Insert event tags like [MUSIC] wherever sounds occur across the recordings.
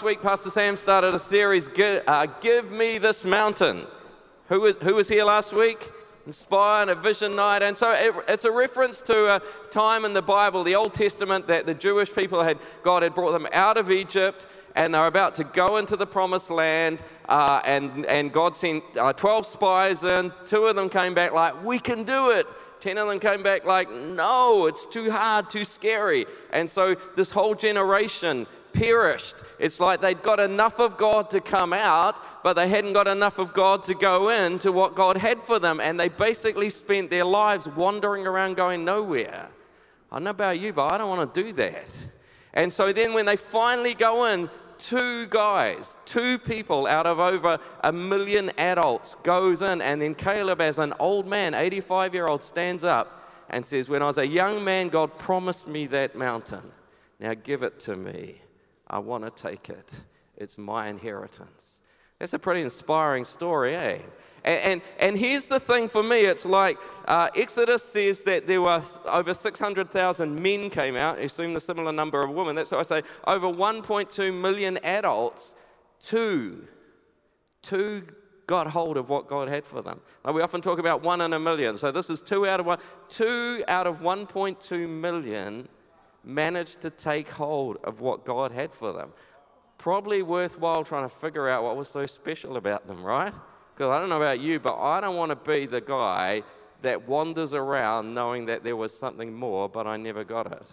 last week, Pastor Sam started a series, Give, uh, Give Me This Mountain. Who was, who was here last week? Inspire and a vision night. And so it, it's a reference to a time in the Bible, the Old Testament, that the Jewish people had, God had brought them out of Egypt and they're about to go into the promised land. Uh, and, and God sent uh, 12 spies in. Two of them came back like, We can do it. 10 of them came back like, No, it's too hard, too scary. And so this whole generation perished. It's like they'd got enough of God to come out, but they hadn't got enough of God to go in to what God had for them. And they basically spent their lives wandering around going nowhere. I don't know about you, but I don't want to do that. And so then when they finally go in, two guys, two people out of over a million adults goes in, and then Caleb, as an old man, 85 year old, stands up and says, When I was a young man, God promised me that mountain. Now give it to me. I want to take it. It's my inheritance. That's a pretty inspiring story, eh? And, and, and, here's the thing for me it's like uh, Exodus says that there were over 600,000 men came out, assume the similar number of women. That's why I say over 1.2 million adults, two, two got hold of what God had for them. Now, we often talk about one in a million. So this is two out of one. Two out of 1.2 million managed to take hold of what God had for them. Probably worthwhile trying to figure out what was so special about them, right? Because I don't know about you, but I don't want to be the guy that wanders around knowing that there was something more, but I never got it.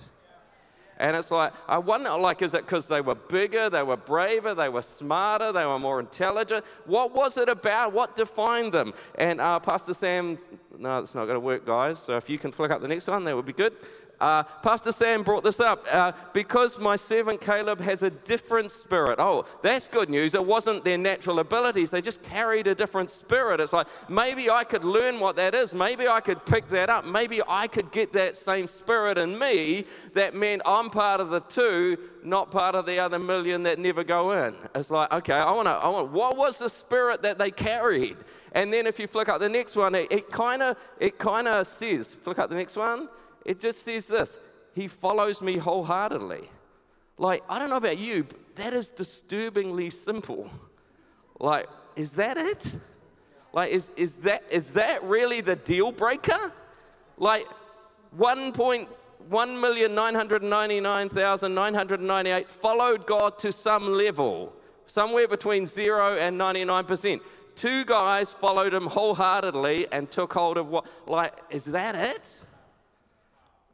And it's like, I wonder, like, is it because they were bigger, they were braver, they were smarter, they were more intelligent? What was it about? What defined them? And uh, Pastor Sam, no, it's not going to work, guys. So if you can flick up the next one, that would be good. Uh, Pastor Sam brought this up uh, because my servant Caleb has a different spirit. Oh, that's good news. It wasn't their natural abilities, they just carried a different spirit. It's like maybe I could learn what that is. Maybe I could pick that up. Maybe I could get that same spirit in me that meant I'm part of the two, not part of the other million that never go in. It's like, okay, I want to, I want, what was the spirit that they carried? And then if you flick up the next one, it kind of, it kind of says, flick up the next one it just says this He follows me wholeheartedly. Like, I don't know about you, but that is disturbingly simple. Like, is that it? Like, is, is, that, is that really the deal breaker? Like, 1.1,999,998 followed God to some level, somewhere between 0 and 99%. Two guys followed him wholeheartedly and took hold of what, like, is that it?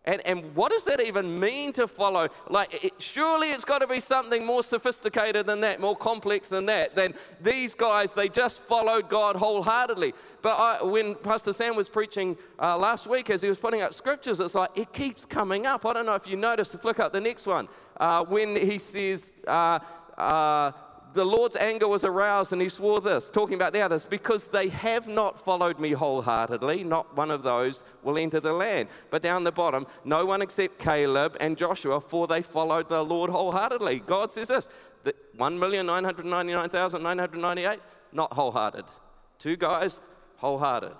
And, and what does that even mean to follow? Like, it, surely it's got to be something more sophisticated than that, more complex than that. Than these guys, they just followed God wholeheartedly. But I, when Pastor Sam was preaching uh, last week, as he was putting up scriptures, it's like it keeps coming up. I don't know if you noticed, flick up the next one, uh, when he says, uh, uh the Lord's anger was aroused and he swore this, talking about the others, because they have not followed me wholeheartedly, not one of those will enter the land. But down the bottom, no one except Caleb and Joshua, for they followed the Lord wholeheartedly. God says this 1,999,998, not wholehearted. Two guys, wholehearted.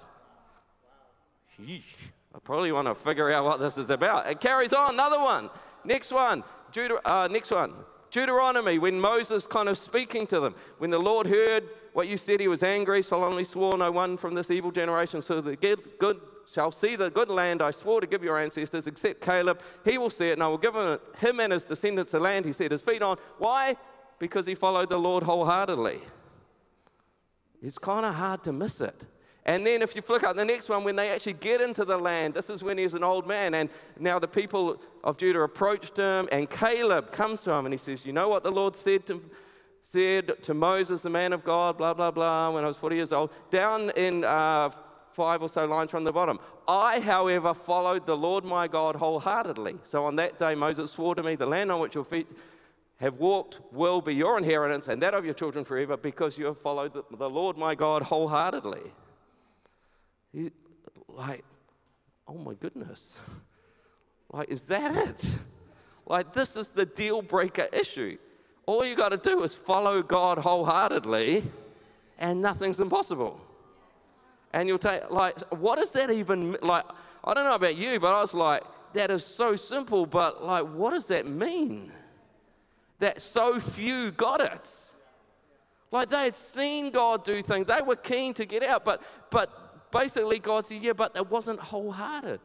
Sheesh. I probably want to figure out what this is about. It carries on, another one. Next one, uh, next one. Deuteronomy, when Moses kind of speaking to them, when the Lord heard what you said, he was angry, solemnly swore, No one from this evil generation so the good shall see the good land I swore to give your ancestors, except Caleb. He will see it, and I will give him and his descendants the land he set his feet on. Why? Because he followed the Lord wholeheartedly. It's kind of hard to miss it. And then if you flick up the next one, when they actually get into the land, this is when he's an old man. And now the people of Judah approached him, and Caleb comes to him and he says, You know what the Lord said to, said to Moses, the man of God, blah, blah, blah, when I was 40 years old? Down in uh, five or so lines from the bottom. I, however, followed the Lord my God wholeheartedly. So on that day, Moses swore to me, The land on which your feet have walked will be your inheritance and that of your children forever because you have followed the, the Lord my God wholeheartedly. He, like, oh my goodness. [LAUGHS] Like, is that it? Like, this is the deal breaker issue. All you got to do is follow God wholeheartedly, and nothing's impossible. And you'll take, like, what does that even, like, I don't know about you, but I was like, that is so simple, but like, what does that mean? that so few got it. Like they had seen God do things, they were keen to get out, but, but basically God said, Yeah, but it wasn't wholehearted.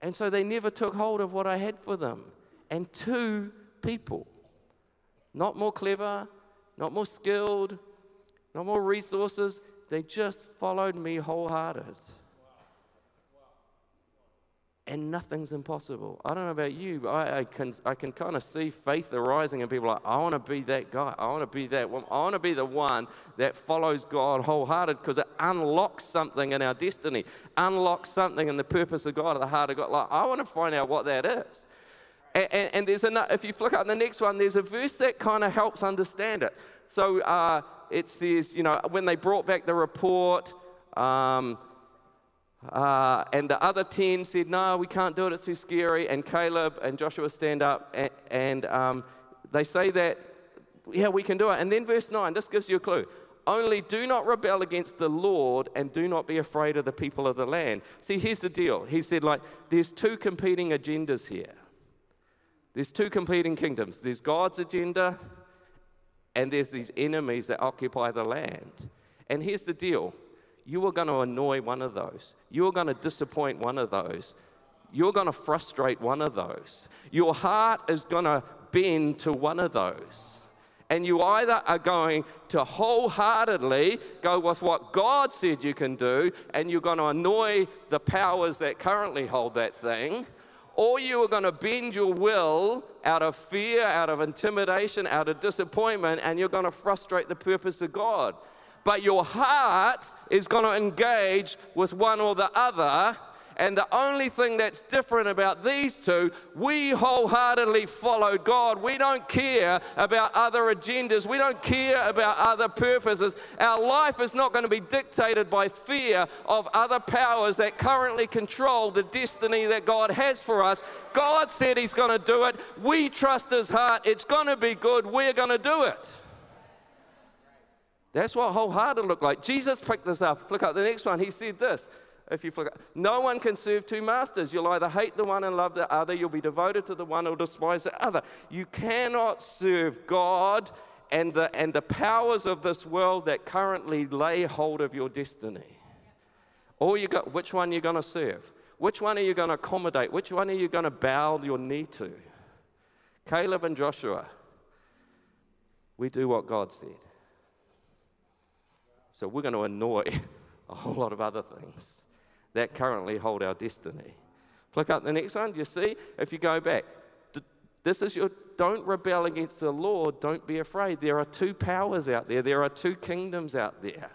And so they never took hold of what I had for them. And two people, not more clever, not more skilled, not more resources, they just followed me wholehearted and nothing's impossible. I don't know about you, but I, I can, I can kind of see faith arising in people like, I want to be that guy. I want to be that one. I want to be the one that follows God wholehearted because it unlocks something in our destiny, unlocks something in the purpose of God, at the heart of God. Like, I want to find out what that is. And, and, and there's another, if you flick up the next one, there's a verse that kind of helps understand it. So uh, it says, you know, when they brought back the report, um, uh, and the other 10 said, No, we can't do it, it's too scary. And Caleb and Joshua stand up and, and um, they say that, Yeah, we can do it. And then verse 9, this gives you a clue. Only do not rebel against the Lord and do not be afraid of the people of the land. See, here's the deal. He said, like, there's two competing agendas here. There's two competing kingdoms. There's God's agenda, and there's these enemies that occupy the land. And here's the deal you are going to annoy one of those. You're going to disappoint one of those. You're going to frustrate one of those. Your heart is going to bend to one of those. And you either are going to wholeheartedly go with what God said you can do, and you're going to annoy the powers that currently hold that thing, or you are going to bend your will out of fear, out of intimidation, out of disappointment, and you're going to frustrate the purpose of God but your heart is going to engage with one or the other. And the only thing that's different about these two, we wholeheartedly followed God. We don't care about other agendas. We don't care about other purposes. Our life is not going to be dictated by fear of other powers that currently control the destiny that God has for us. God said He's going to do it. We trust His heart. It's going to be good. We're going to do it. That's what wholehearted looked like. Jesus picked this up. Flick up the next one. He said this. If you flick up, no one can serve two masters. You'll either hate the one and love the other. You'll be devoted to the one or despise the other. You cannot serve God and the, and the powers of this world that currently lay hold of your destiny. Or you got which one you're going to serve? Which one are you going to accommodate? Which one are you going to bow your knee to? Caleb and Joshua, we do what God said. So we're going to annoy [LAUGHS] a whole lot of other things that currently hold our destiny. Flick up the next one. Do you see, if you go back, this is your don't rebel against the Lord, don't be afraid. There are two powers out there, there are two kingdoms out there.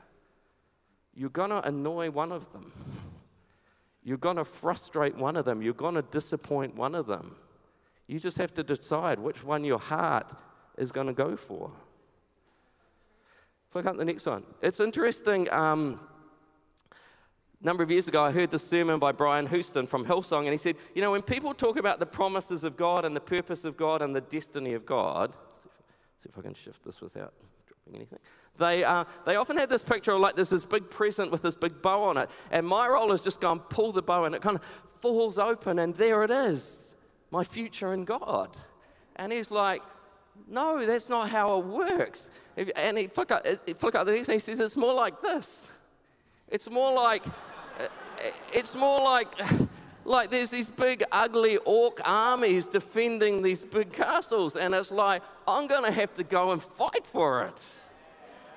You're going to annoy one of them. You're going to frustrate one of them. You're going to disappoint one of them. You just have to decide which one your heart is going to go for. Click up the next one. It's interesting. Um, a number of years ago, I heard this sermon by Brian Houston from Hillsong, and he said, You know, when people talk about the promises of God and the purpose of God and the destiny of God, see if, see if I can shift this without dropping anything. They, uh, they often have this picture of like there's this big present with this big bow on it, and my role is just go and pull the bow, and it kind of falls open, and there it is my future in God. And he's like, no, that's not how it works. And he flick out, flick out the next and he says, it's more like this. It's more like, uh, it's more like, like there's these big, ugly orc armies defending these big castles. And it's like, I'm going to have to go and fight for it.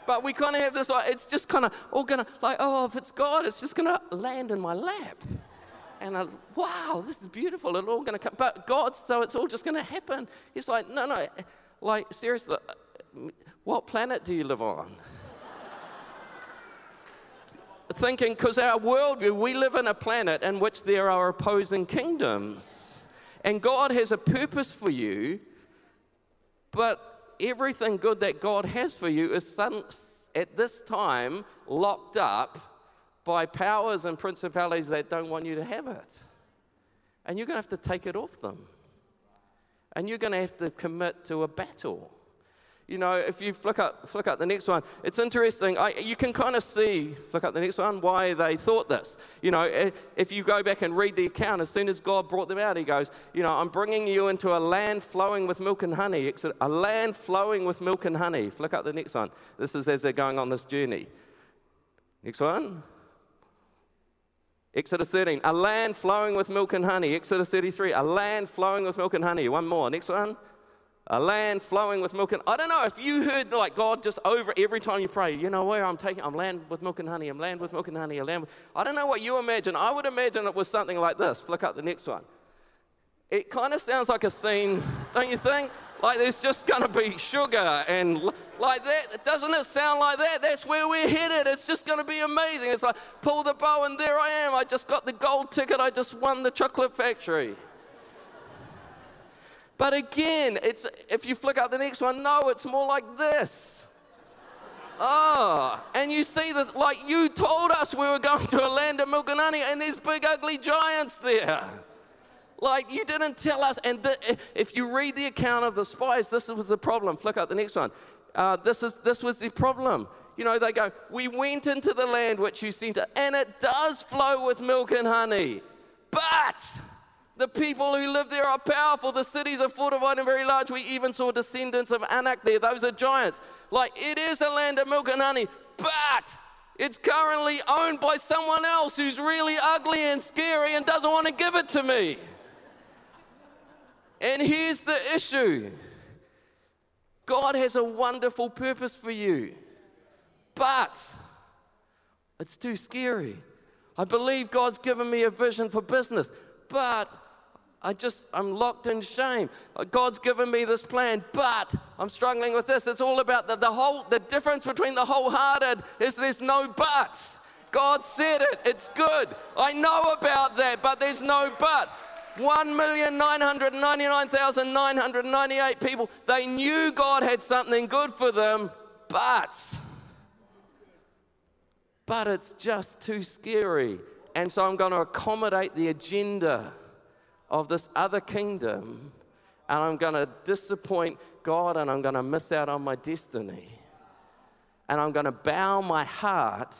But we kind of have this, like, it's just kind of all going to, like, oh, if it's God, it's just going to land in my lap. And I, wow, this is beautiful. It's all going to come. But God, so it's all just going to happen. He's like, no, no. Like, seriously, uh, what planet do you live on? [LAUGHS] Thinking, because our worldview, we live in a planet in which there are opposing kingdoms. And God has a purpose for you, but everything good that God has for you is sudden, at this time locked up by powers and principalities that don't want you to have it. And you're going to have to take it off them and you're going to have to commit to a battle. You know, if you flick up, flick up the next one, it's interesting. I, you can kind of see, flick up the next one, why they thought this. You know, eh, if you go back and read the account, as soon as God brought them out, He goes, You know, I'm bringing you into a land flowing with milk and honey. A land flowing with milk and honey. Flick up the next one. This is as they're going on this journey. Next one. Exodus 13, a land flowing with milk and honey. Exodus 33, a land flowing with milk and honey. One more. Next one a land flowing with milk and I don't know if you heard like God just over every time you pray, you know where I'm taking I'm land with milk and honey, I'm land with milk and honey, a land with, I don't know what you imagine. I would imagine it was something like this. Flick up the next one. It kind of sounds like a scene, don't you think? Like there's just going to be sugar and like that. Doesn't it sound like that? That's where we're headed. It's just going to be amazing. It's like pull the bow and there I am. I just got the gold ticket. I just won the chocolate factory. But again, it's, if you flick up the next one, no, it's more like this. Ah, oh, and you see this, like you told us we were going to a land of milk and honey, and there's big ugly giants there. Like you didn't tell us. And if you read the account of the spies, this was the problem. Flick out the next one. Uh, this, is, this was the problem. You know, they go, We went into the land which you sent, us, and it does flow with milk and honey. But the people who live there are powerful. The cities are fortified and very large. We even saw descendants of Anak there. Those are giants. Like it is a land of milk and honey, but it's currently owned by someone else who's really ugly and scary and doesn't want to give it to me. And here's the issue God has a wonderful purpose for you, but it's too scary. I believe God's given me a vision for business, but I just, I'm locked in shame. God's given me this plan, but I'm struggling with this. It's all about the, the whole, the difference between the wholehearted is there's no but. God said it, it's good. I know about that, but there's no but. 1,999,998 people, they knew God had something good for them, but, but it's just too scary. And so I'm going to accommodate the agenda of this other kingdom and I'm going to disappoint God and I'm going to miss out on my destiny. And I'm going to bow my heart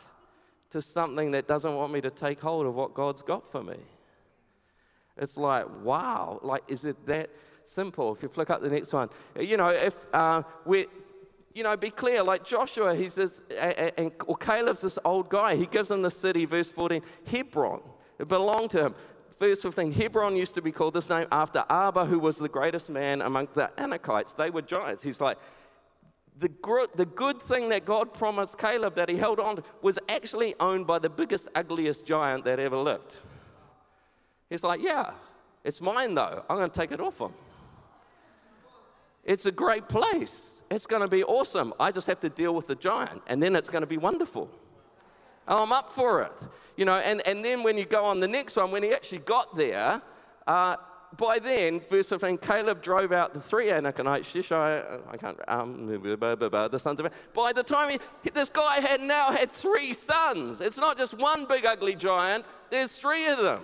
to something that doesn't want me to take hold of what God's got for me. It's like, wow, like, is it that simple? If you flick up the next one, you know, if uh, we, you know, be clear, like Joshua, he's this, and, or Caleb's this old guy, he gives him the city, verse 14, Hebron. It belonged to him verse 15 Hebron used to be called this name after Arba, who was the greatest man among the Anakites. They were giants. He's like, the, the good thing that God promised Caleb that he held on to was actually owned by the biggest, ugliest giant that ever lived. He's like, Yeah, it's mine though. I'm going to take it off him. It's a great place. It's going to be awesome. I just have to deal with the giant, and then it's going to be wonderful. I'm up for it. You know, and, and then when you go on the next one, when he actually got there, uh, by then, verse 15, Caleb drove out the three Anakites, Sheshai, I can't, um, the sons of By the time he, this guy had now had three sons. It's not just one big ugly giant, there's three of them.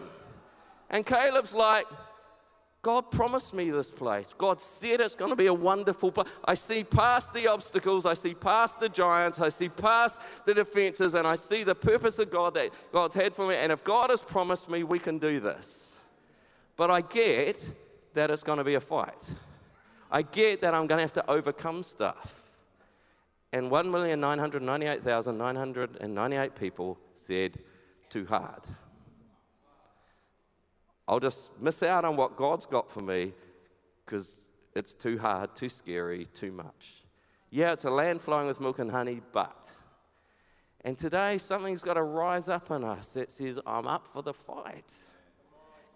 And Caleb's like, God promised me this place. God said it's going to be a wonderful place. I see past the obstacles, I see past the giants, I see past the defenses, and I see the purpose of God that God's had for me. And if God has promised me, we can do this. But I get that it's going to be a fight. I get that I'm going to have to overcome stuff. And 1,998,998 people said, too hard. I'll just miss out on what God's got for me because it's too hard, too scary, too much. Yeah, it's a land flowing with milk and honey, but. And today, something's got to rise up in us that says, I'm up for the fight.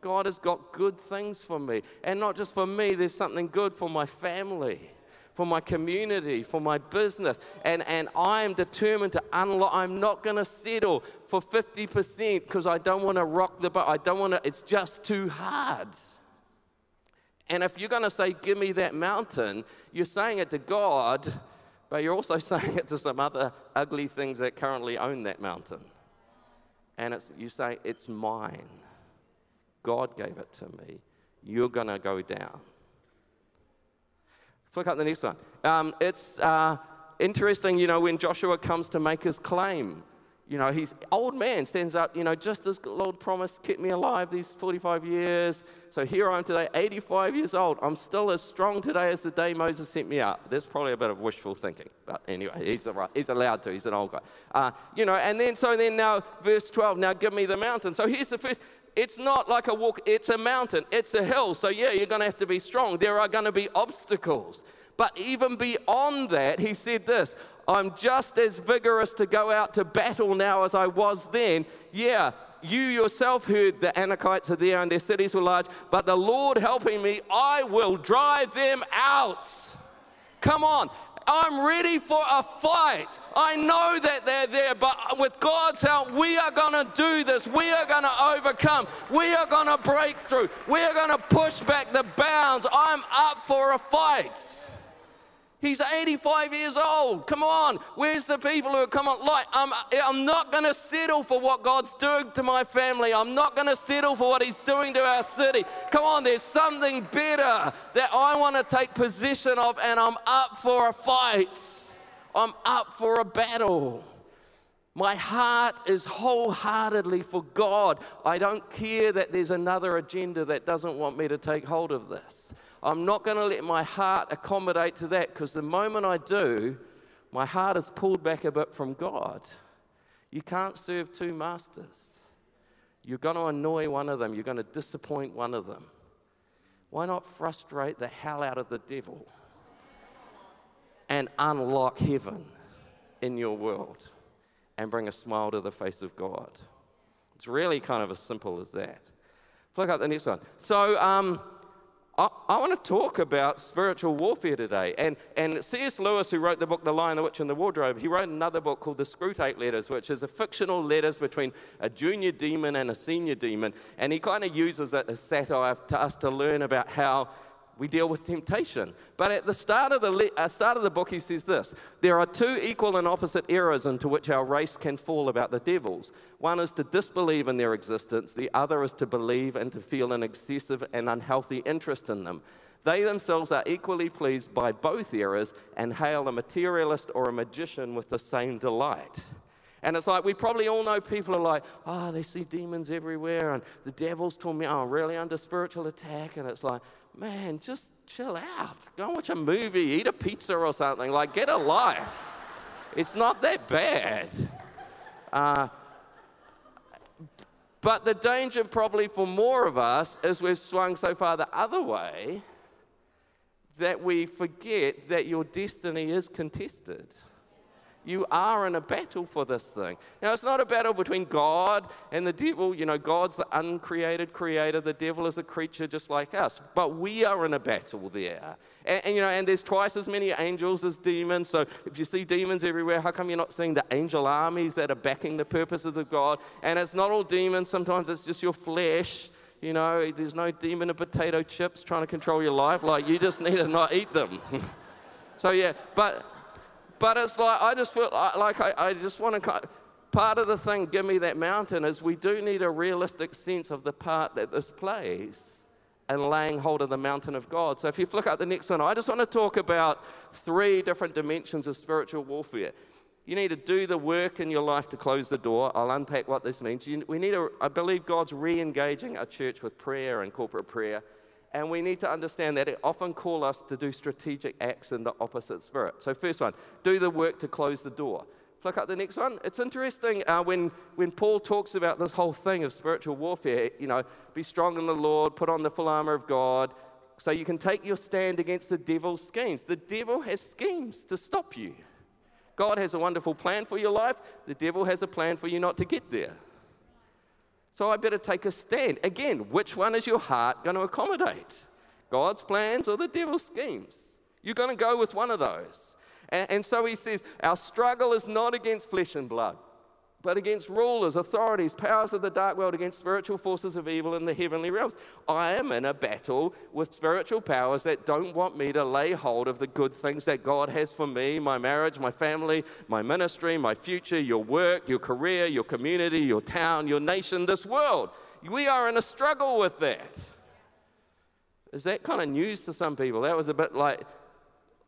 God has got good things for me. And not just for me, there's something good for my family for my community, for my business. And, and I'm determined to unlock, I'm not going to settle for 50% because I don't want to rock the boat. I don't want to, it's just too hard. And if you're going to say, Give me that mountain, you're saying it to God, but you're also [LAUGHS] saying it to some other ugly things that currently own that mountain. And it's, you say, It's mine. God gave it to me. You're going to go down. Flick up the next one. Um, it's uh, interesting, you know, when Joshua comes to make his claim you know, he's old man stands up, you know, just as the Lord promised, kept me alive these 45 years. So here I am today, 85 years old. I'm still as strong today as the day Moses sent me out. That's probably a bit of wishful thinking. But anyway, he's, he's allowed to. He's an old guy. Uh, you know, and then, so then now, verse 12, now give me the mountain. So here's the first. It's not like a walk, it's a mountain, it's a hill. So, yeah, you're going to have to be strong. There are going to be obstacles. But even beyond that, he said this I'm just as vigorous to go out to battle now as I was then. Yeah, you yourself heard the Anakites are there and their cities were large, but the Lord helping me, I will drive them out. Come on. I'm ready for a fight. I know that they're there, but with God's help, we are going to do this. We are going to overcome. We are going to break through. We are going to push back the bounds. I'm up for a fight. He's 85 years old. Come on. Where's the people who are, come on, like, I'm, I'm not going to settle for what God's doing to my family. I'm not going to settle for what He's doing to our city. Come on, there's something better that I want to take possession of, and I'm up for a fight. I'm up for a battle. My heart is wholeheartedly for God. I don't care that there's another agenda that doesn't want me to take hold of this. I'm not going to let my heart accommodate to that because the moment I do, my heart is pulled back a bit from God. You can't serve two masters. You're going to annoy one of them, you're going to disappoint one of them. Why not frustrate the hell out of the devil and unlock heaven in your world and bring a smile to the face of God? It's really kind of as simple as that. Look at the next one. So, um, I, I want to talk about spiritual warfare today. And, and C.S. Lewis, who wrote the book The Lion, the Witch, and the Wardrobe, he wrote another book called The Screwtape Letters, which is a fictional letters between a junior demon and a senior demon. And he kind of uses it as satire to us to learn about how we deal with temptation. But at the start of the, uh, start of the book, he says this There are two equal and opposite errors into which our race can fall about the devils. One is to disbelieve in their existence, the other is to believe and to feel an excessive and unhealthy interest in them. They themselves are equally pleased by both errors and hail a materialist or a magician with the same delight. And it's like we probably all know people are like, oh, they see demons everywhere and the devil's told me, oh, I'm really under spiritual attack. And it's like, man, just chill out. Go watch a movie, eat a pizza or something. Like, get a life. It's not that bad. Uh, but the danger, probably for more of us, is we've swung so far the other way that we forget that your destiny is contested. You are in a battle for this thing. Now, it's not a battle between God and the devil. You know, God's the uncreated creator, the devil is a creature just like us. But we are in a battle there. And, and, you know, and there's twice as many angels as demons. So if you see demons everywhere, how come you're not seeing the angel armies that are backing the purposes of God? And it's not all demons, sometimes it's just your flesh. You know, there's no demon of potato chips trying to control your life. Like, you just need to not eat them. [LAUGHS] so, yeah, but but it's like, I just feel like I, I just want to. Part of the thing, give me that mountain, is we do need a realistic sense of the part that this plays and laying hold of the mountain of God. So if you flick out the next one, I just want to talk about three different dimensions of spiritual warfare. You need to do the work in your life to close the door. I'll unpack what this means. You, we need to, I believe God's re engaging our church with prayer and corporate prayer. And we need to understand that it often calls us to do strategic acts in the opposite spirit. So, first one, do the work to close the door. Flick up the next one. It's interesting uh, when, when Paul talks about this whole thing of spiritual warfare, you know, be strong in the Lord, put on the full armor of God, so you can take your stand against the devil's schemes. The devil has schemes to stop you. God has a wonderful plan for your life, the devil has a plan for you not to get there. So I better take a stand. Again, which one is your heart going to accommodate? God's plans or the devil's schemes? You're going to go with one of those. And, and so he says, Our struggle is not against flesh and blood but against rulers, authorities, powers of the dark world, against spiritual forces of evil in the heavenly realms. I am in a battle with spiritual powers that don't want me to lay hold of the good things that God has for me my marriage, my family, my ministry, my future, your work, your career, your community, your town, your nation, this world. We are in a struggle with that. Is that kind of news to some people? That was a bit like,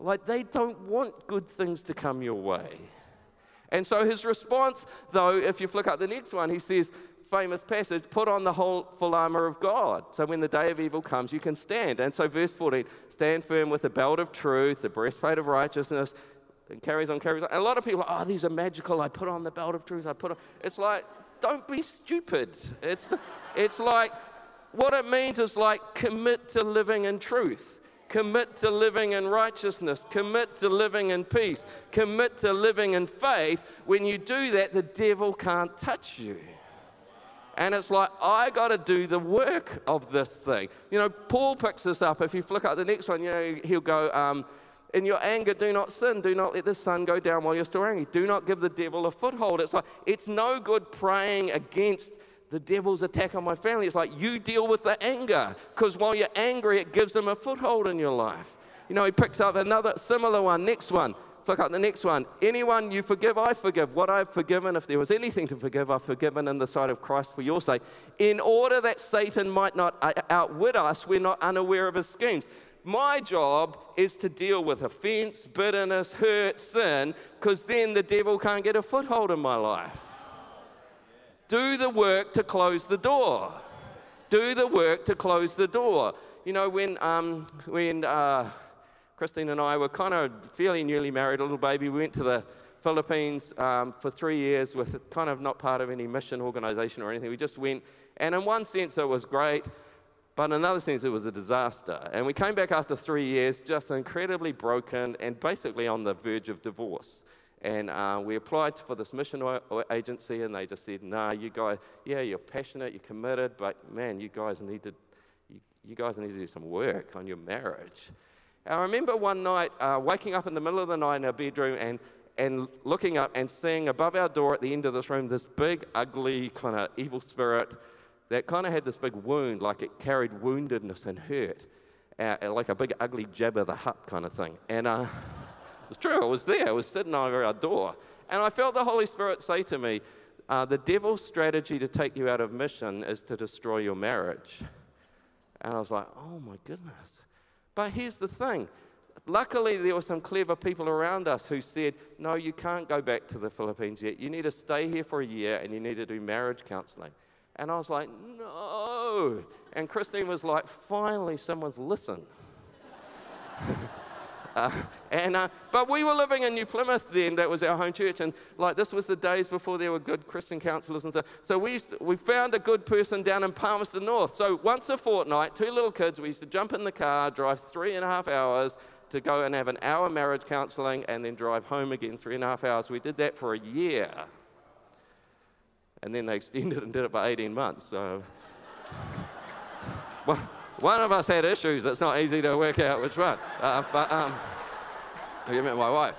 Like they don't want good things to come your way. And so his response, though, if you flick up the next one, he says, famous passage, put on the whole full armor of God. So when the day of evil comes, you can stand. And so, verse 14, stand firm with the belt of truth, the breastplate of righteousness, and carries on, carries on. And a lot of people, oh, these are magical. I put on the belt of truth. I put on. It's like, don't be stupid. It's, it's like, what it means is like commit to living in truth. Commit to living in righteousness. Commit to living in peace. Commit to living in faith. When you do that, the devil can't touch you. And it's like, I got to do the work of this thing. You know, Paul picks this up. If you flick up the next one, you know, he'll go, um, in your anger, do not sin. Do not let the sun go down while you're still angry. Do not give the devil a foothold. It's like, it's no good praying against the devil's attack on my family. It's like, you deal with the anger. Because while you're angry, it gives them a foothold in your life. You know, he picks up another similar one. Next one. Flick up the next one. Anyone you forgive, I forgive. What I've forgiven, if there was anything to forgive, I've forgiven in the sight of Christ for your sake. In order that Satan might not uh, outwit us, we're not unaware of his schemes. My job is to deal with offense, bitterness, hurt, sin, because then the devil can't get a foothold in my life. Do the work to close the door. Do the work to close the door. You know, when, um, when uh, Christine and I were kind of fairly newly married, a little baby, we went to the Philippines um, for three years with kind of not part of any mission organization or anything. We just went, and in one sense, it was great. But in another sense, it was a disaster. And we came back after three years just incredibly broken and basically on the verge of divorce. And uh, we applied for this mission agency, and they just said, "Nah, you guys, yeah, you're passionate, you're committed, but man, you guys need to, you, you guys need to do some work on your marriage." I remember one night uh, waking up in the middle of the night in our bedroom and and looking up and seeing above our door at the end of this room this big, ugly, kind of evil spirit that kind of had this big wound, like it carried woundedness and hurt, uh, like a big ugly Jabba the Hutt kind of thing. And uh, it was true, I was there, I was sitting over our door. And I felt the Holy Spirit say to me, uh, The devil's strategy to take you out of mission is to destroy your marriage. And I was like, Oh my goodness. But here's the thing. Luckily, there were some clever people around us who said, No, you can't go back to the Philippines yet. You need to stay here for a year and you need to do marriage counseling. And I was like, no. And Christine was like, finally, someone's listened. [LAUGHS] uh, and, uh, but we were living in New Plymouth then, that was our home church, and like this was the days before there were good Christian counselors and stuff. So we, to, we found a good person down in Palmerston North. So once a fortnight, two little kids, we used to jump in the car, drive three and a half hours to go and have an hour marriage counseling, and then drive home again three and a half hours. We did that for a year and then they [LAUGHS] extended and did it by 18 months. So [LAUGHS] one of us had issues. It's not easy to work out which one. Uh, but um, you met my wife.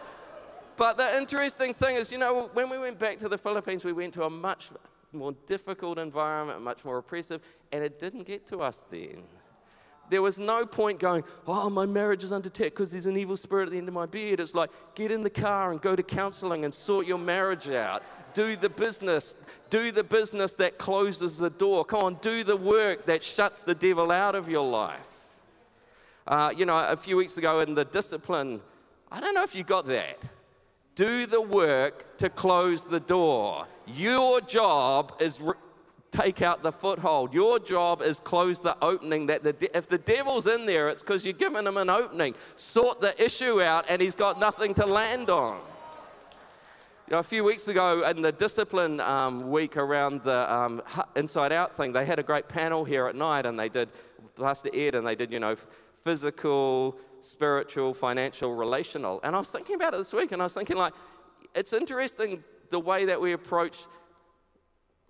But the interesting thing is, you know, when we went back to the Philippines, we went to a much more difficult environment, much more oppressive, and it didn't get to us then. There was no point going, oh, my marriage is under attack because there's an evil spirit at the end of my bed. It's like, get in the car and go to counseling and sort your marriage out. Do the business. Do the business that closes the door. Come on, do the work that shuts the devil out of your life. Uh, you know, a few weeks ago in the discipline, I don't know if you got that. Do the work to close the door. Your job is. Re- take out the foothold. Your job is close the opening. That the de- if the devil's in there, it's because you're giving him an opening. Sort the issue out, and he's got nothing to land on. You know, a few weeks ago in the discipline um, week around the um, Inside Out thing, they had a great panel here at night, and they did Pastor Ed, and they did you know physical, spiritual, financial, relational. And I was thinking about it this week, and I was thinking like, it's interesting the way that we approach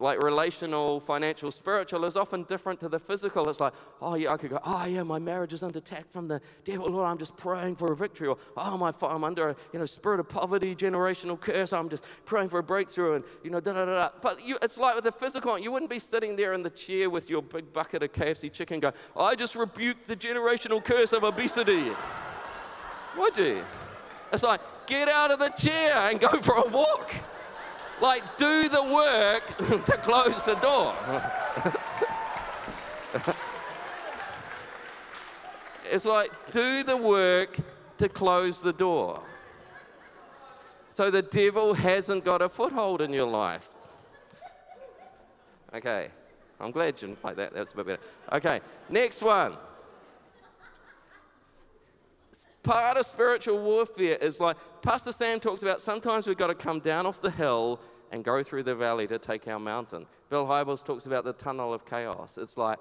like relational, financial, spiritual is often different to the physical. It's like, oh yeah, I could go, oh yeah, my marriage is under attack from the devil. Lord, I'm just praying for a victory. Or oh my, I'm under a you know spirit of poverty, generational curse. I'm just praying for a breakthrough, and you know da da da. da. But you, it's like with the physical. You wouldn't be sitting there in the chair with your big bucket of KFC chicken, go, I just rebuke the generational curse of obesity. Would you? It's like, get out of the chair and go for a walk. Like, do the work [LAUGHS] to close the door. [LAUGHS] it's like, do the work to close the door. So the devil hasn't got a foothold in your life. Okay, I'm glad you didn't like that. That's a bit better. Okay, next one. Part of spiritual warfare is like Pastor Sam talks about sometimes we've got to come down off the hill and go through the valley to take our mountain. Bill Hybels talks about the tunnel of chaos. It's like,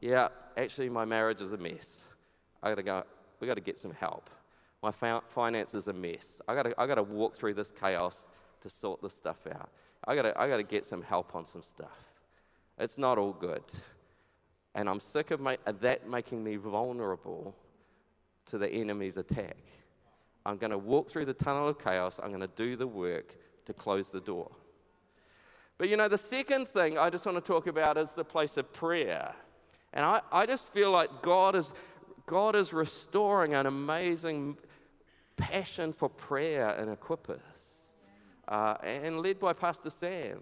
yeah, actually, my marriage is a mess. I gotta go, we gotta get some help. My finance is a mess. I gotta, I gotta walk through this chaos to sort this stuff out. I gotta, I gotta get some help on some stuff. It's not all good. And I'm sick of that making me vulnerable to the enemy's attack. I'm going to walk through the tunnel of chaos. I'm going to do the work to close the door. But you know, the second thing I just want to talk about is the place of prayer. And I, I just feel like God is, God is restoring an amazing passion for prayer in Equippers. Uh, and led by Pastor Sam.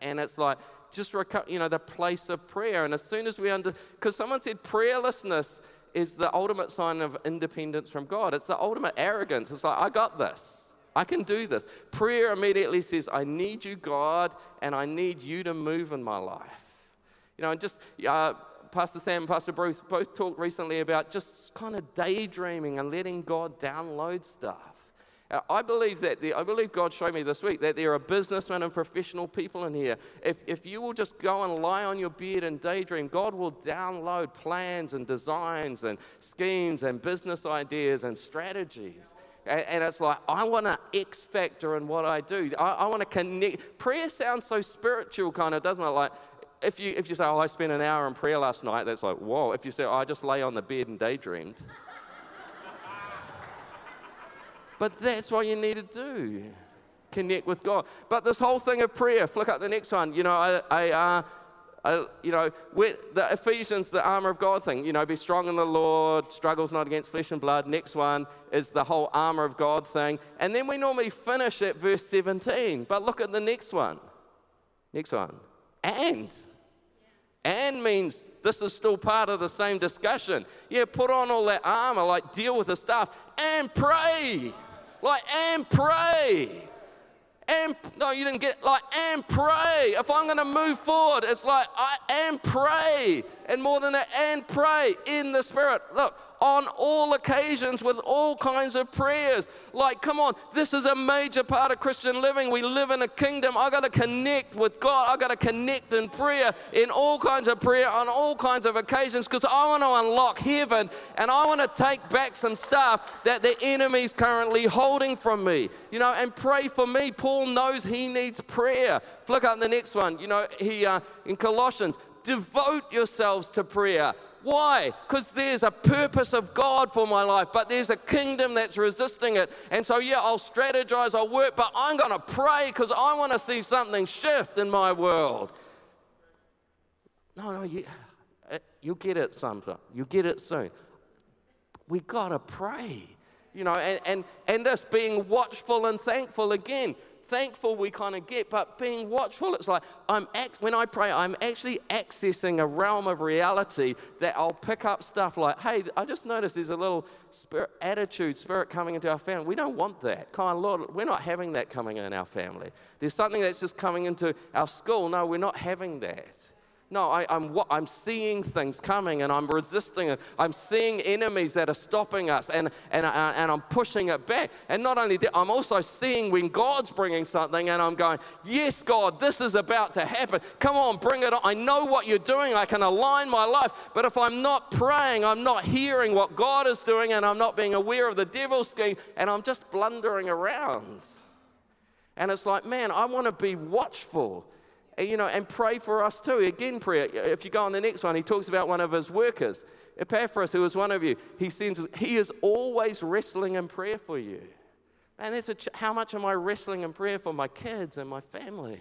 And it's like, just, you know, the place of prayer. And as soon as we under, because someone said prayerlessness is the ultimate sign of independence from God. It's the ultimate arrogance. It's like, I got this. I can do this. Prayer immediately says, I need you, God, and I need you to move in my life. You know, and just uh, Pastor Sam and Pastor Bruce both talked recently about just kind of daydreaming and letting God download stuff. Uh, I believe that the, I believe God showed me this week that there are businessmen and professional people in here. If, if you will just go and lie on your bed and daydream, God will download plans and designs and schemes and business ideas and strategies. And, and it's like, I want an X factor in what I do. I, I want to connect. Prayer sounds so spiritual, kind of, doesn't it? Like, if you, if you say, Oh, I spent an hour in prayer last night, that's like, Whoa. If you say, oh, I just lay on the bed and daydreamed. But that's what you need to do connect with God. But this whole thing of prayer, flick up the next one. You know, I, I, uh, I you know, the Ephesians, the armor of God thing, you know, be strong in the Lord, struggles not against flesh and blood. Next one is the whole armor of God thing. And then we normally finish at verse 17. But look at the next one. Next one. And. And means this is still part of the same discussion. Yeah, put on all that armor, like deal with the stuff, and pray. Like, and pray. And no, you didn't get like and pray. If I'm going to move forward, it's like I and pray, and more than that, and pray in the Spirit. Look, on all occasions with all kinds of prayers. Like, come on, this is a major part of Christian living. We live in a kingdom. I got to connect with God. I got to connect in prayer, in all kinds of prayer, on all kinds of occasions, because I want to unlock heaven and I want to take back some stuff that the enemy's currently holding from me. You know, and pray for me. Paul knows he needs prayer. Flick up the next one. You know, he uh, in Colossians, devote yourselves to prayer. Why? Because there's a purpose of God for my life, but there's a kingdom that's resisting it. And so, yeah, I'll strategize, I'll work, but I'm going to pray because I want to see something shift in my world. No, no, you, uh, you get it sometime. You get it soon. We got to pray. You know, and, and, and us being watchful and thankful again thankful we kind of get, but being watchful, it's like I'm act, when I pray, I'm actually accessing a realm of reality that I'll pick up stuff like, hey, I just noticed there's a little spirit attitude, spirit coming into our family. We don't want that. Kind of, Lord, we're not having that coming in our family. There's something that's just coming into our school. No, we're not having that. No, I, am I'm, I'm seeing things coming and I'm resisting it. I'm seeing enemies that are stopping us and, and, uh, and I'm pushing it back. And not only that, I'm also seeing when God's bringing something and I'm going, Yes, God, this is about to happen. Come on, bring it on. I know what you're doing. I can align my life. But if I'm not praying, I'm not hearing what God is doing and I'm not being aware of the devil's scheme and I'm just blundering around. And it's like, man, I want to be watchful you know, and pray for us too. Again, prayer. If you go on the next one, he talks about one of his workers, Epaphras, who is one of you. He sends, he is always wrestling in prayer for you. And that's a, how much am I wrestling in prayer for my kids and my family,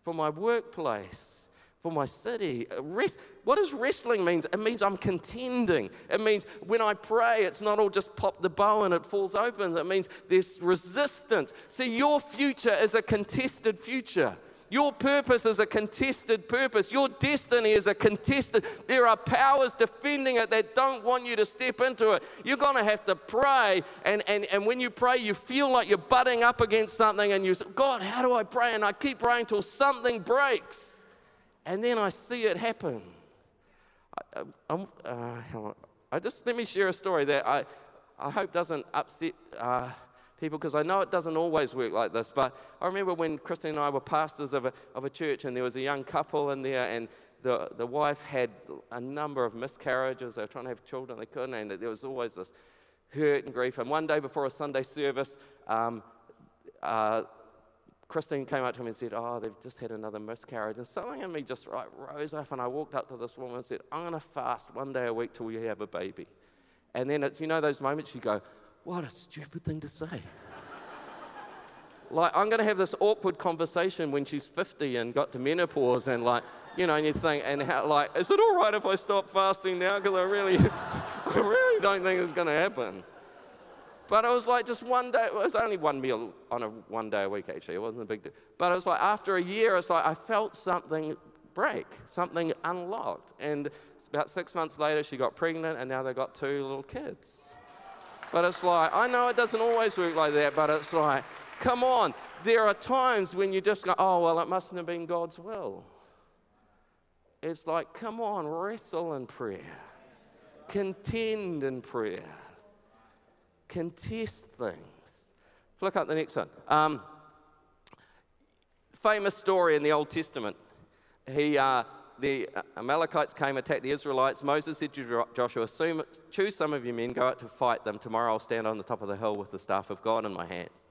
for my workplace, for my city? Uh, rest, what does wrestling mean? It means I'm contending. It means when I pray, it's not all just pop the bow and it falls open. It means there's resistance. See, your future is a contested future. Your purpose is a contested purpose. Your destiny is a contested. There are powers defending it that don't want you to step into it. You're going to have to pray. And, and, and when you pray, you feel like you're butting up against something. And you say, God, how do I pray? And I keep praying till something breaks. And then I see it happen. I, I, uh, I just let me share a story that I, I hope doesn't upset. Uh, people because I know it doesn't always work like this. But I remember when Christine and I were pastors of a, of a church, and there was a young couple in there, and the, the wife had a number of miscarriages. They were trying to have children, they couldn't, and there was always this hurt and grief. And one day before a Sunday service, um, uh, Christine came up to me and said, Oh, they've just had another miscarriage. And something in me just right, rose up, and I walked up to this woman and said, I'm going to fast one day a week till you have a baby. And then, it, you know, those moments you go, what a stupid thing to say. like, I'm going to have this awkward conversation when she's 50 and got to menopause, and like, you know, and you think, and how, like, is it all right if I stop fasting now? Because I really, [LAUGHS] I really don't think it's going to happen. But it was like just one day, it was only one meal on a one day a week, actually. It wasn't a big deal. But it was like after a year, it's like I felt something break, something unlocked. And about six months later, she got pregnant, and now they've got two little kids. But it's like, I know it doesn't always work like that, but it's like, come on. There are times when you just go, oh, well, it mustn't have been God's will. It's like, come on, wrestle in prayer, contend in prayer, contest things. Flick up the next one. Um, famous story in the Old Testament. He, uh, the uh, Amalekites came, attacked the Israelites. Moses said to Joshua, Choose some of your men, go out to fight them. Tomorrow I'll stand on the top of the hill with the staff of God in my hands.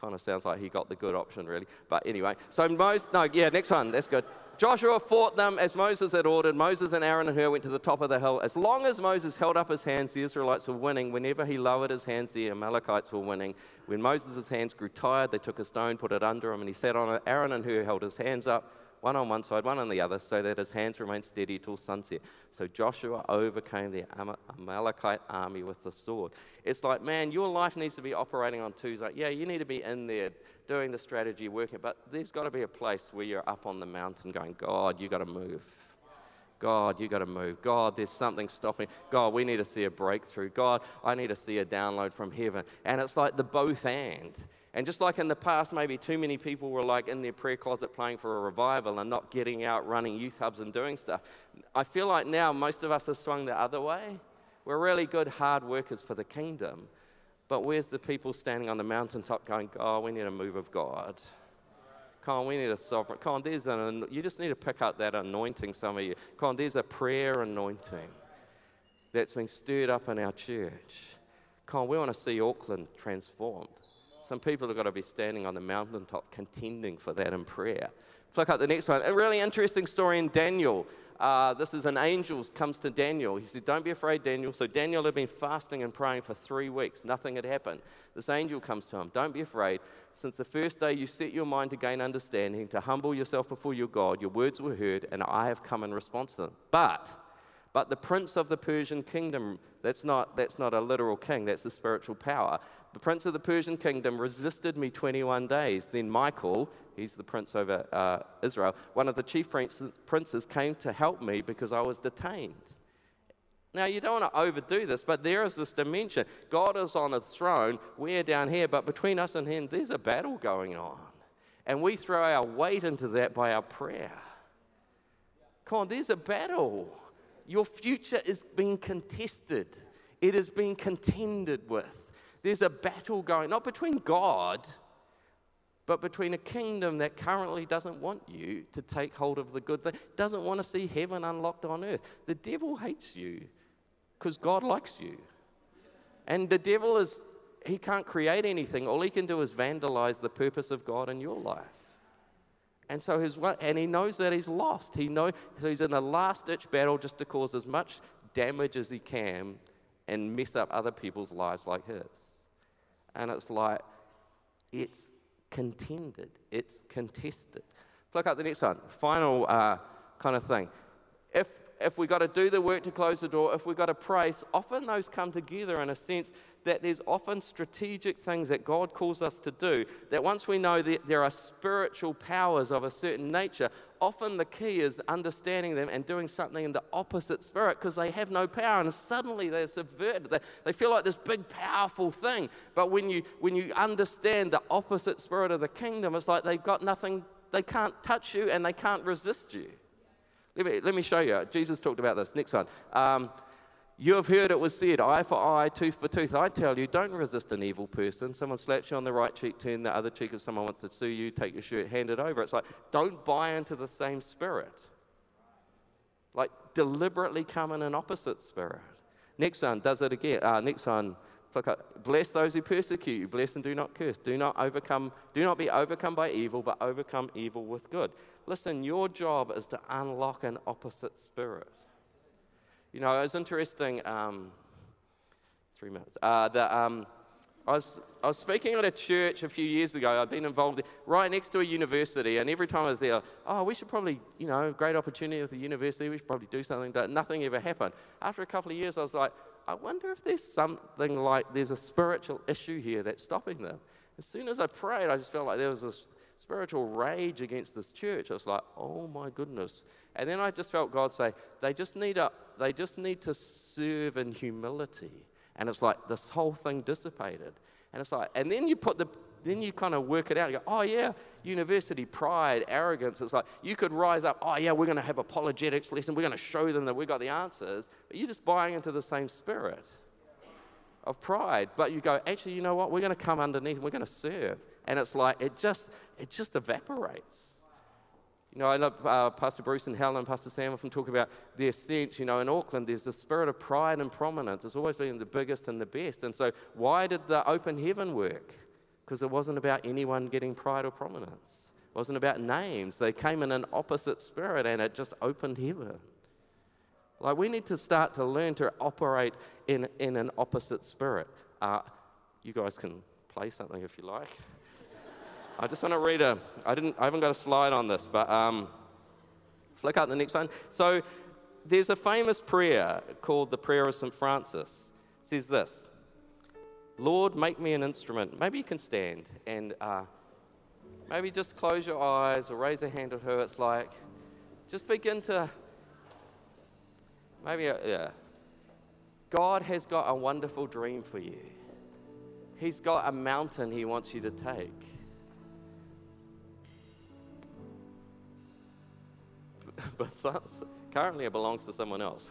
Kind of sounds like he got the good option, really. But anyway, so Moses, no, yeah, next one, that's good. Joshua fought them as Moses had ordered. Moses and Aaron and Hur went to the top of the hill. As long as Moses held up his hands, the Israelites were winning. Whenever he lowered his hands, the Amalekites were winning. When Moses' hands grew tired, they took a stone, put it under him, and he sat on it. Aaron and Hur held his hands up one on one side, one on the other, so that his hands remained steady till sunset. So Joshua overcame the Amalekite army with the sword. It's like, man, your life needs to be operating on two. Like, yeah, you need to be in there doing the strategy, working, but there's got to be a place where you're up on the mountain going, God, you got to move. God, you got to move. God, there's something stopping. God, we need to see a breakthrough. God, I need to see a download from heaven. And it's like the both and. And just like in the past, maybe too many people were like in their prayer closet praying for a revival and not getting out running youth hubs and doing stuff. I feel like now most of us have swung the other way. We're really good hard workers for the kingdom. But where's the people standing on the mountaintop going, oh, we need a move of God? Come on, we need a sovereign. Come on, there's an, you just need to pick up that anointing, some of you. Come on, there's a prayer anointing that's been stirred up in our church. Come on, we want to see Auckland transformed. Some people have got to be standing on the mountaintop contending for that in prayer. Flick up the next one. A really interesting story in Daniel. Uh, this is an angel comes to Daniel. He said, Don't be afraid, Daniel. So Daniel had been fasting and praying for three weeks. Nothing had happened. This angel comes to him. Don't be afraid. Since the first day you set your mind to gain understanding, to humble yourself before your God, your words were heard, and I have come in response to them. But but the prince of the Persian kingdom, that's not, that's not a literal king, that's a spiritual power. The prince of the Persian kingdom resisted me 21 days. Then Michael, he's the prince over uh, Israel, one of the chief princes, princes came to help me because I was detained. Now, you don't want to overdo this, but there is this dimension. God is on a throne, we're down here, but between us and him, there's a battle going on. And we throw our weight into that by our prayer. Come on, there's a battle. Your future is being contested, it is being contended with. There's a battle going, not between God, but between a kingdom that currently doesn't want you to take hold of the good thing, doesn't want to see heaven unlocked on earth. The devil hates you because God likes you. And the devil is, he can't create anything. All he can do is vandalize the purpose of God in your life. And so his and he knows that he's lost. He knows so he's in the last ditch battle just to cause as much damage as he can and mess up other people's lives like his. And it's like it's contended, it's contested. Flick up the next one. Final uh, kind of thing. If if we've got to do the work to close the door, if we've got to pray, often those come together in a sense that there's often strategic things that God calls us to do. That once we know that there are spiritual powers of a certain nature, often the key is understanding them and doing something in the opposite spirit because they have no power and suddenly they're subverted. They, they feel like this big, powerful thing. But when you, when you understand the opposite spirit of the kingdom, it's like they've got nothing, they can't touch you and they can't resist you. Let me, let me show you. Jesus talked about this. Next one. Um, you have heard it was said, eye for eye, tooth for tooth. I tell you, don't resist an evil person. Someone slaps you on the right cheek, turn the other cheek. If someone wants to sue you, take your shirt, hand it over. It's like, don't buy into the same spirit. Like, deliberately come in an opposite spirit. Next one, does it again. Uh, next one, bless those who persecute you. Bless and do not curse. Do not overcome, do not be overcome by evil, but overcome evil with good. Listen, your job is to unlock an opposite spirit. You know, it was interesting. Um, three minutes. Uh, the, um, I, was, I was speaking at a church a few years ago. I'd been involved right next to a university, and every time I was there, oh, we should probably, you know, great opportunity with the university. We should probably do something. But nothing ever happened. After a couple of years, I was like, I wonder if there's something like there's a spiritual issue here that's stopping them. As soon as I prayed, I just felt like there was this spiritual rage against this church. I was like, oh my goodness. And then I just felt God say, they just need, a, they just need to serve in humility. And it's like this whole thing dissipated. And it's like, and then you put the, then you kind of work it out. You go, oh yeah, university pride, arrogance. It's like you could rise up. Oh yeah, we're going to have apologetics lesson. We're going to show them that we've got the answers. But you're just buying into the same spirit of pride. But you go, actually, you know what? We're going to come underneath. And we're going to serve. And it's like it just, it just evaporates. You know, I know uh, Pastor Bruce and Helen, Pastor Sam often talk about their sense. You know, in Auckland, there's the spirit of pride and prominence. It's always been the biggest and the best. And so, why did the open heaven work? Because it wasn't about anyone getting pride or prominence. It wasn't about names. They came in an opposite spirit, and it just opened heaven. Like, we need to start to learn to operate in, in an opposite spirit. Uh, you guys can play something if you like. I just want to read a, I, didn't, I haven't got a slide on this, but um, flick out the next one. So there's a famous prayer called the Prayer of St. Francis. It says this Lord, make me an instrument. Maybe you can stand and uh, maybe just close your eyes or raise a hand at her. It's like, just begin to, maybe, uh, yeah. God has got a wonderful dream for you. He's got a mountain he wants you to take. [LAUGHS] but currently it belongs to someone else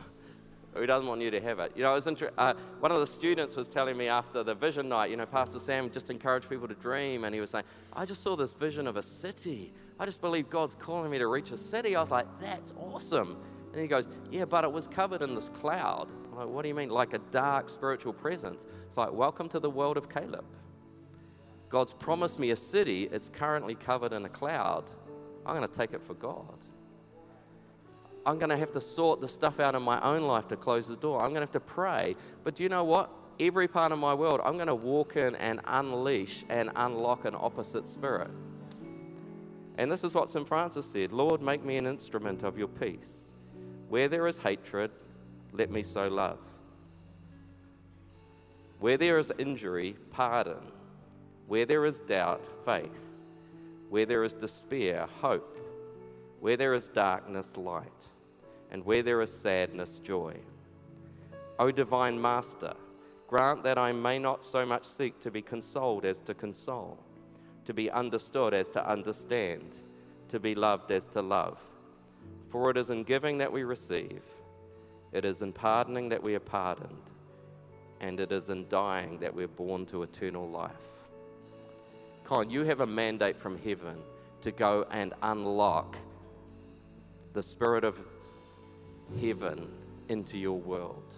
who doesn't want you to have it. You know, it inter- uh, one of the students was telling me after the vision night, you know, Pastor Sam just encouraged people to dream, and he was saying, I just saw this vision of a city. I just believe God's calling me to reach a city. I was like, that's awesome. And he goes, Yeah, but it was covered in this cloud. I'm like, what do you mean? Like a dark spiritual presence. It's like, welcome to the world of Caleb. God's promised me a city, it's currently covered in a cloud. I'm going to take it for God. I'm going to have to sort the stuff out in my own life to close the door. I'm going to have to pray. But do you know what? Every part of my world, I'm going to walk in and unleash and unlock an opposite spirit. And this is what St. Francis said Lord, make me an instrument of your peace. Where there is hatred, let me sow love. Where there is injury, pardon. Where there is doubt, faith. Where there is despair, hope. Where there is darkness, light and where there is sadness, joy. O divine Master, grant that I may not so much seek to be consoled as to console, to be understood as to understand, to be loved as to love. For it is in giving that we receive, it is in pardoning that we are pardoned, and it is in dying that we're born to eternal life. Con, you have a mandate from heaven to go and unlock the spirit of heaven into your world.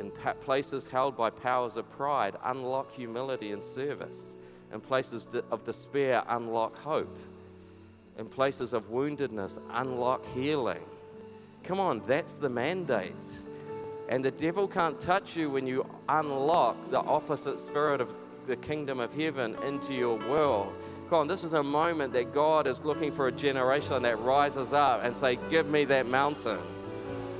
In places held by powers of pride, unlock humility and service. In places of despair, unlock hope. In places of woundedness, unlock healing. Come on, that's the mandate. And the devil can't touch you when you unlock the opposite spirit of the kingdom of heaven into your world. Come on, this is a moment that God is looking for a generation that rises up and say, Give me that mountain.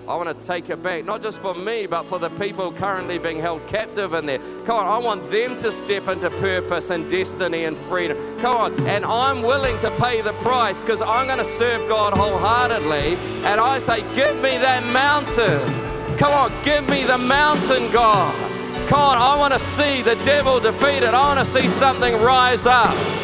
I want to take it back, not just for me, but for the people currently being held captive in there. Come on, I want them to step into purpose and destiny and freedom. Come on, and I'm willing to pay the price because I'm going to serve God wholeheartedly. And I say, give me that mountain. Come on, give me the mountain, God. Come on, I want to see the devil defeated. I want to see something rise up.